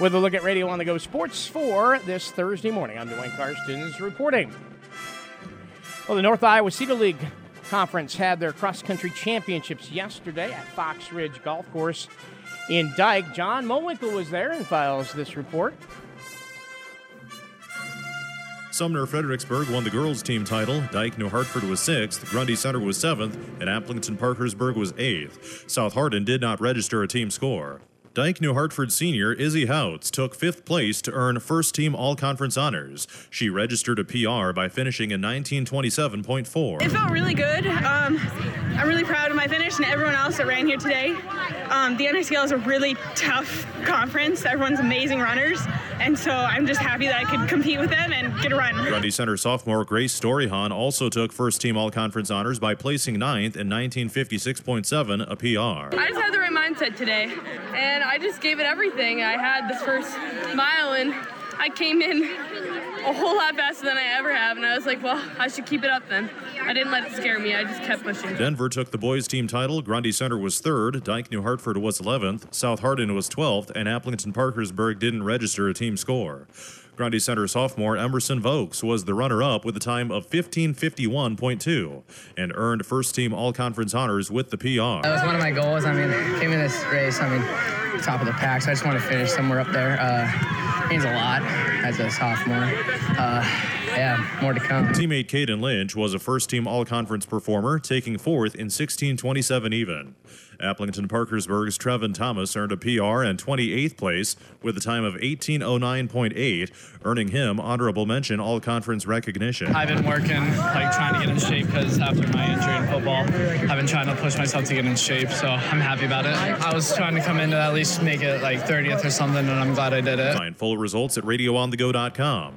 With a look at Radio on the Go Sports for this Thursday morning, I'm Duane Carstens reporting. Well, the North Iowa Cedar League Conference had their cross country championships yesterday at Fox Ridge Golf Course in Dike. John Mowinkle was there and files this report. Sumner Fredericksburg won the girls' team title. Dike New Hartford was sixth. Grundy Center was seventh, and Aplington Parkersburg was eighth. South Hardin did not register a team score. Dike New Hartford senior Izzy Houts took fifth place to earn first team all conference honors. She registered a PR by finishing in 1927.4. It felt really good. Um, I'm really proud of my finish and everyone else that ran here today. Um, the NICL is a really tough conference. Everyone's amazing runners, and so I'm just happy that I could compete with them and get a run. Grundy Center sophomore Grace Storyhan also took first team all conference honors by placing ninth in 1956.7, a PR. I just had the right mindset today, and I just gave it everything. I had the first mile, and I came in a whole lot faster than I ever have, and I was like, well, I should keep it up then. I didn't let it scare me. I just kept pushing. Denver took the boys' team title. Grundy Center was third. Dike New Hartford was 11th. South Hardin was 12th, and Aplington Parkersburg didn't register a team score. Grundy Center sophomore Emerson Vokes was the runner up with a time of 1551.2 and earned first team all conference honors with the PR. That was one of my goals. I mean, came in this race, I mean, top of the pack, so I just want to finish somewhere up there. Uh, means a lot as a sophomore. Uh, yeah, more to come. Teammate Caden Lynch was a first team all conference performer, taking fourth in 1627 even. Aplington Parkersburg's Trevin Thomas earned a PR and 28th place with a time of 1809.8, earning him honorable mention all conference recognition. I've been working, like trying to get in shape because after my injury in football, I've been trying to push myself to get in shape, so I'm happy about it. I was trying to come in to at least make it like 30th or something, and I'm glad I did it. Find full results at radioonthego.com.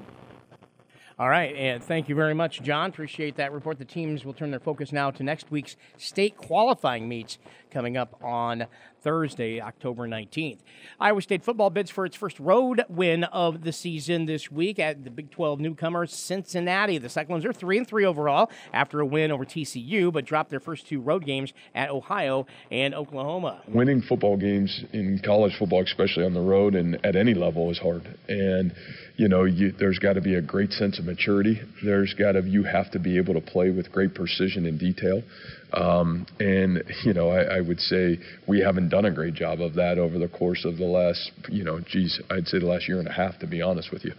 All right, and thank you very much, John. Appreciate that report. The teams will turn their focus now to next week's state qualifying meets coming up on Thursday, October 19th. Iowa State football bids for its first road win of the season this week at the Big 12 newcomer Cincinnati. The Cyclones are 3 and 3 overall after a win over TCU, but dropped their first two road games at Ohio and Oklahoma. Winning football games in college football, especially on the road and at any level, is hard. And you know, you, there's got to be a great sense of maturity. There's got to you have to be able to play with great precision and detail. Um, and you know, I, I, would say we haven't done a great job of that over the course of the last, you know, geez, I'd say the last year and a half, to be honest with you.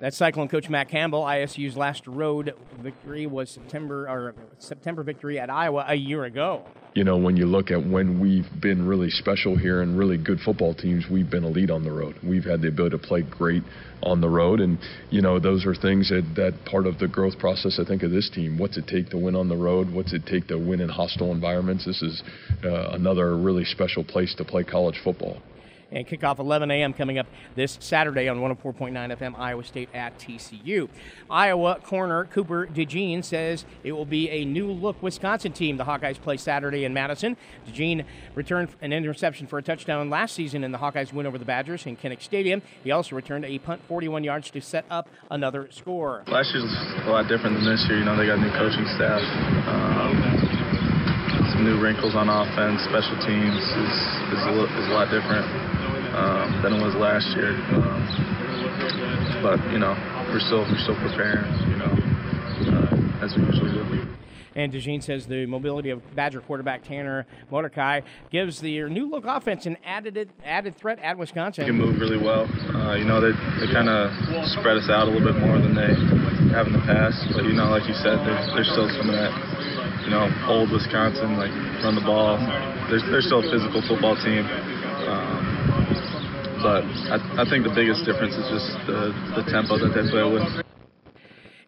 That's Cyclone coach Matt Campbell. ISU's last road victory was September or September victory at Iowa a year ago. You know, when you look at when we've been really special here and really good football teams, we've been elite on the road. We've had the ability to play great on the road, and you know those are things that that part of the growth process. I think of this team. What's it take to win on the road? What's it take to win in hostile environments? This is uh, another really special place to play college football and kickoff 11 a.m. coming up this Saturday on 104.9 FM Iowa State at TCU. Iowa corner Cooper DeJean says it will be a new look Wisconsin team. The Hawkeyes play Saturday in Madison. DeJean returned an interception for a touchdown last season in the Hawkeyes win over the Badgers in Kinnick Stadium. He also returned a punt 41 yards to set up another score. Last year's a lot different than this year. You know, they got new coaching staff. Um, some new wrinkles on offense, special teams is, is, a, is a lot different um, than it was last year. Um, but you know, we're still we're still preparing, you know, uh, as we usually do. And DeJean says the mobility of Badger quarterback Tanner Mordecai gives the new look offense an added added threat at Wisconsin. They can move really well. Uh, you know, they, they kind of spread us out a little bit more than they have in the past. But, you know, like you said, there's, there's still some of that, you know, old Wisconsin, like run the ball. There's, they're still a physical football team. But I, I think the biggest difference is just the, the tempo that they play with.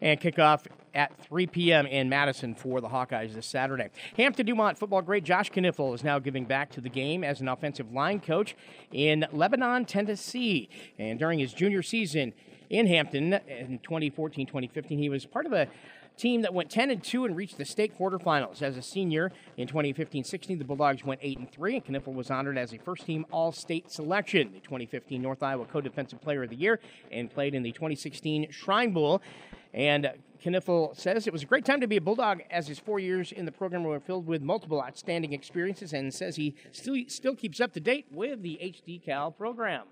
And kickoff at 3 p.m. in Madison for the Hawkeyes this Saturday. Hampton Dumont football great Josh Knipfel is now giving back to the game as an offensive line coach in Lebanon, Tennessee. And during his junior season in Hampton in 2014 2015, he was part of a team that went 10 and 2 and reached the state quarterfinals. As a senior in 2015-16, the Bulldogs went 8 and 3, and Knipfel was honored as a first-team All-State selection, the 2015 North Iowa Co-Defensive Player of the Year, and played in the 2016 Shrine Bowl. And uh, Knipfel says it was a great time to be a Bulldog as his four years in the program were filled with multiple outstanding experiences and says he still, still keeps up to date with the HD Cal program.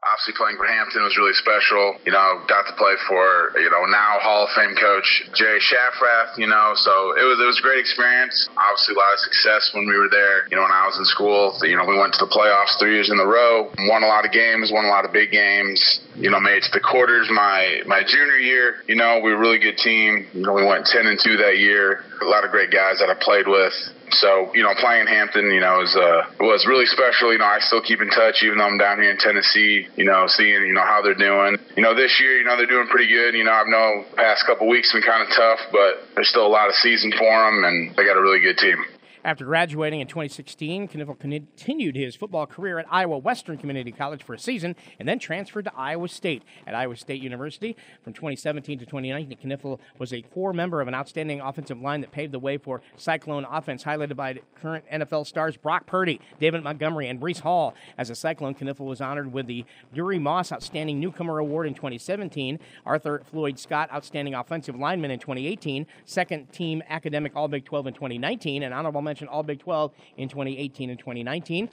Obviously, playing for Hampton was really special. You know, got to play for you know now Hall of Fame coach Jerry Shafrath. You know, so it was it was a great experience. Obviously, a lot of success when we were there. You know, when I was in school, you know, we went to the playoffs three years in a row, won a lot of games, won a lot of big games. You know, made it to the quarters my my junior year. You know, we were a really good team. You know, we went ten and two that year. A lot of great guys that I played with. So, you know, playing Hampton, you know, was uh, was really special. You know, I still keep in touch, even though I'm down here in Tennessee. You know, seeing you know how they're doing. You know, this year, you know, they're doing pretty good. You know, I know past couple weeks been kind of tough, but there's still a lot of season for them, and they got a really good team. After graduating in 2016, Knipfel continued his football career at Iowa Western Community College for a season and then transferred to Iowa State. At Iowa State University from 2017 to 2019, Knipfel was a core member of an outstanding offensive line that paved the way for Cyclone offense, highlighted by current NFL stars Brock Purdy, David Montgomery, and Breece Hall. As a Cyclone, Knipfel was honored with the Yuri Moss Outstanding Newcomer Award in 2017, Arthur Floyd Scott Outstanding Offensive Lineman in 2018, second team academic All Big 12 in 2019, and honorable mention All Big 12 in 2018 and 2019.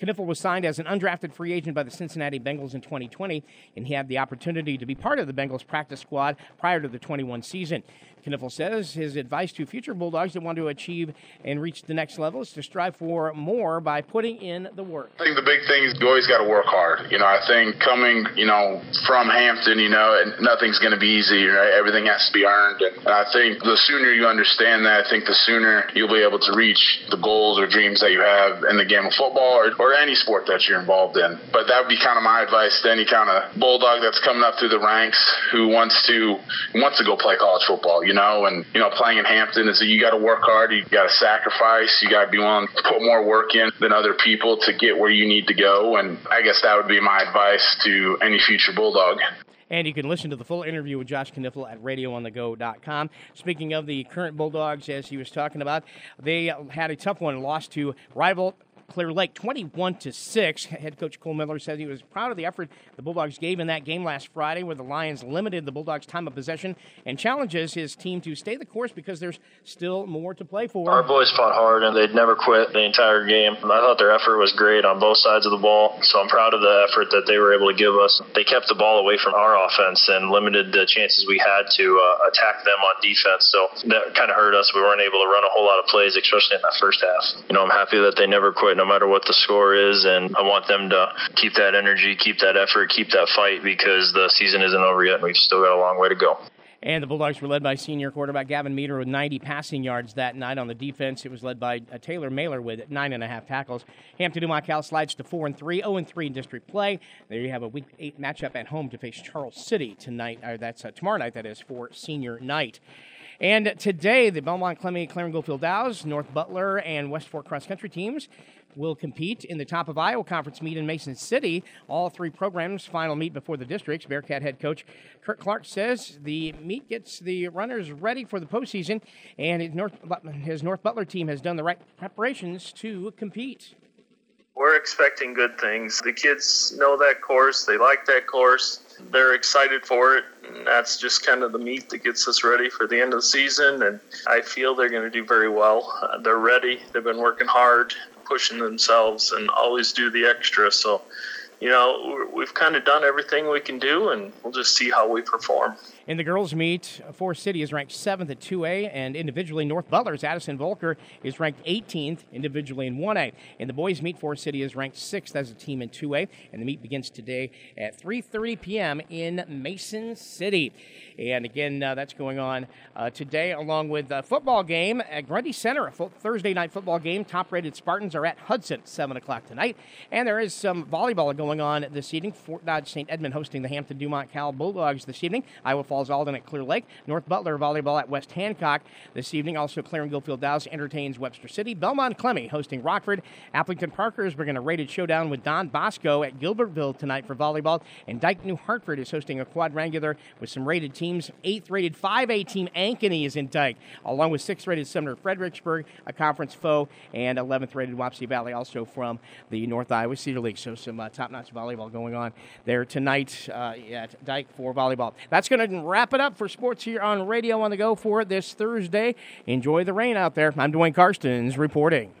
Knipfel was signed as an undrafted free agent by the Cincinnati Bengals in 2020, and he had the opportunity to be part of the Bengals practice squad prior to the 21 season. Knipfel says his advice to future Bulldogs that want to achieve and reach the next level is to strive for more by putting in the work. I think the big thing is you always got to work hard. You know, I think coming, you know, from Hampton, you know, nothing's going to be easy. Right? Everything has to be earned, and I think the sooner you understand that, I think the sooner you'll be able to reach the goals or dreams that you have in the game of football or, or any sport that you're involved in. But that would be kind of my advice to any kind of bulldog that's coming up through the ranks who wants to wants to go play college football. You know, and you know, playing in Hampton is that you got to work hard, you got to sacrifice, you got to be willing to put more work in than other people to get where you need to go. And I guess that would be my advice to any future bulldog. And you can listen to the full interview with Josh Knipfel at radioonthego.com. Speaking of the current Bulldogs, as he was talking about, they had a tough one, lost to rival Clear Lake 21 to 6. Head coach Cole Miller said he was proud of the effort the Bulldogs gave in that game last Friday, where the Lions limited the Bulldogs' time of possession and challenges his team to stay the course because there's still more to play for. Our boys fought hard and they'd never quit the entire game. I thought their effort was great on both sides of the ball, so I'm proud of the effort that they were able to give us. They kept the ball away from our offense and limited the chances we had to uh, attack them on defense, so that kind of hurt us. We weren't able to run a whole lot of plays, especially in that first half. You know, I'm happy that they never quit no matter what the score is, and I want them to keep that energy, keep that effort, keep that fight because the season isn't over yet and we've still got a long way to go. And the Bulldogs were led by senior quarterback Gavin Meter with 90 passing yards that night. On the defense, it was led by uh, Taylor Mailer with nine and a half tackles. Hampton Dumont Cal slides to four and three, 0 and three in district play. There you have a week eight matchup at home to face Charles City tonight. Or that's uh, tomorrow night. That is for senior night. And today, the Belmont Klemme, Clarion Goldfield Dows, North Butler, and West Fork cross country teams will compete in the top of Iowa Conference meet in Mason City. All three programs final meet before the districts. Bearcat head coach Kurt Clark says the meet gets the runners ready for the postseason, and his North, his North Butler team has done the right preparations to compete. We're expecting good things. The kids know that course, they like that course, they're excited for it. And that's just kind of the meet that gets us ready for the end of the season. And I feel they're going to do very well. Uh, they're ready, they've been working hard pushing themselves and always do the extra. So, you know, we've kind of done everything we can do, and we'll just see how we perform. In the girls' meet, Forest City is ranked seventh at 2A, and individually, North Butler's Addison Volker is ranked 18th individually in 1A. In the boys' meet, Forest City is ranked sixth as a team in 2A, and the meet begins today at 3:30 p.m. in Mason City. And again, uh, that's going on uh, today, along with a football game at Grundy Center, a Thursday night football game. Top-rated Spartans are at Hudson, seven o'clock tonight, and there is some volleyball going on this evening. Fort Dodge St. Edmund hosting the Hampton Dumont Cal Bulldogs this evening. Iowa Falls Falls Alden at Clear Lake. North Butler volleyball at West Hancock this evening. Also, Clarion Goldfield Dows entertains Webster City. Belmont Klemme hosting Rockford. Parkers we're bringing a rated showdown with Don Bosco at Gilbertville tonight for volleyball. And Dike New Hartford is hosting a quadrangular with some rated teams. Eighth rated 5A team Ankeny is in Dike, along with sixth rated Sumner Fredericksburg, a conference foe, and 11th rated Wapsie Valley, also from the North Iowa Cedar League. So some uh, top notch volleyball going on there tonight uh, at Dike for volleyball. That's going to wrap it up for sports here on Radio on the Go for this Thursday. Enjoy the rain out there. I'm Duane Carstens reporting.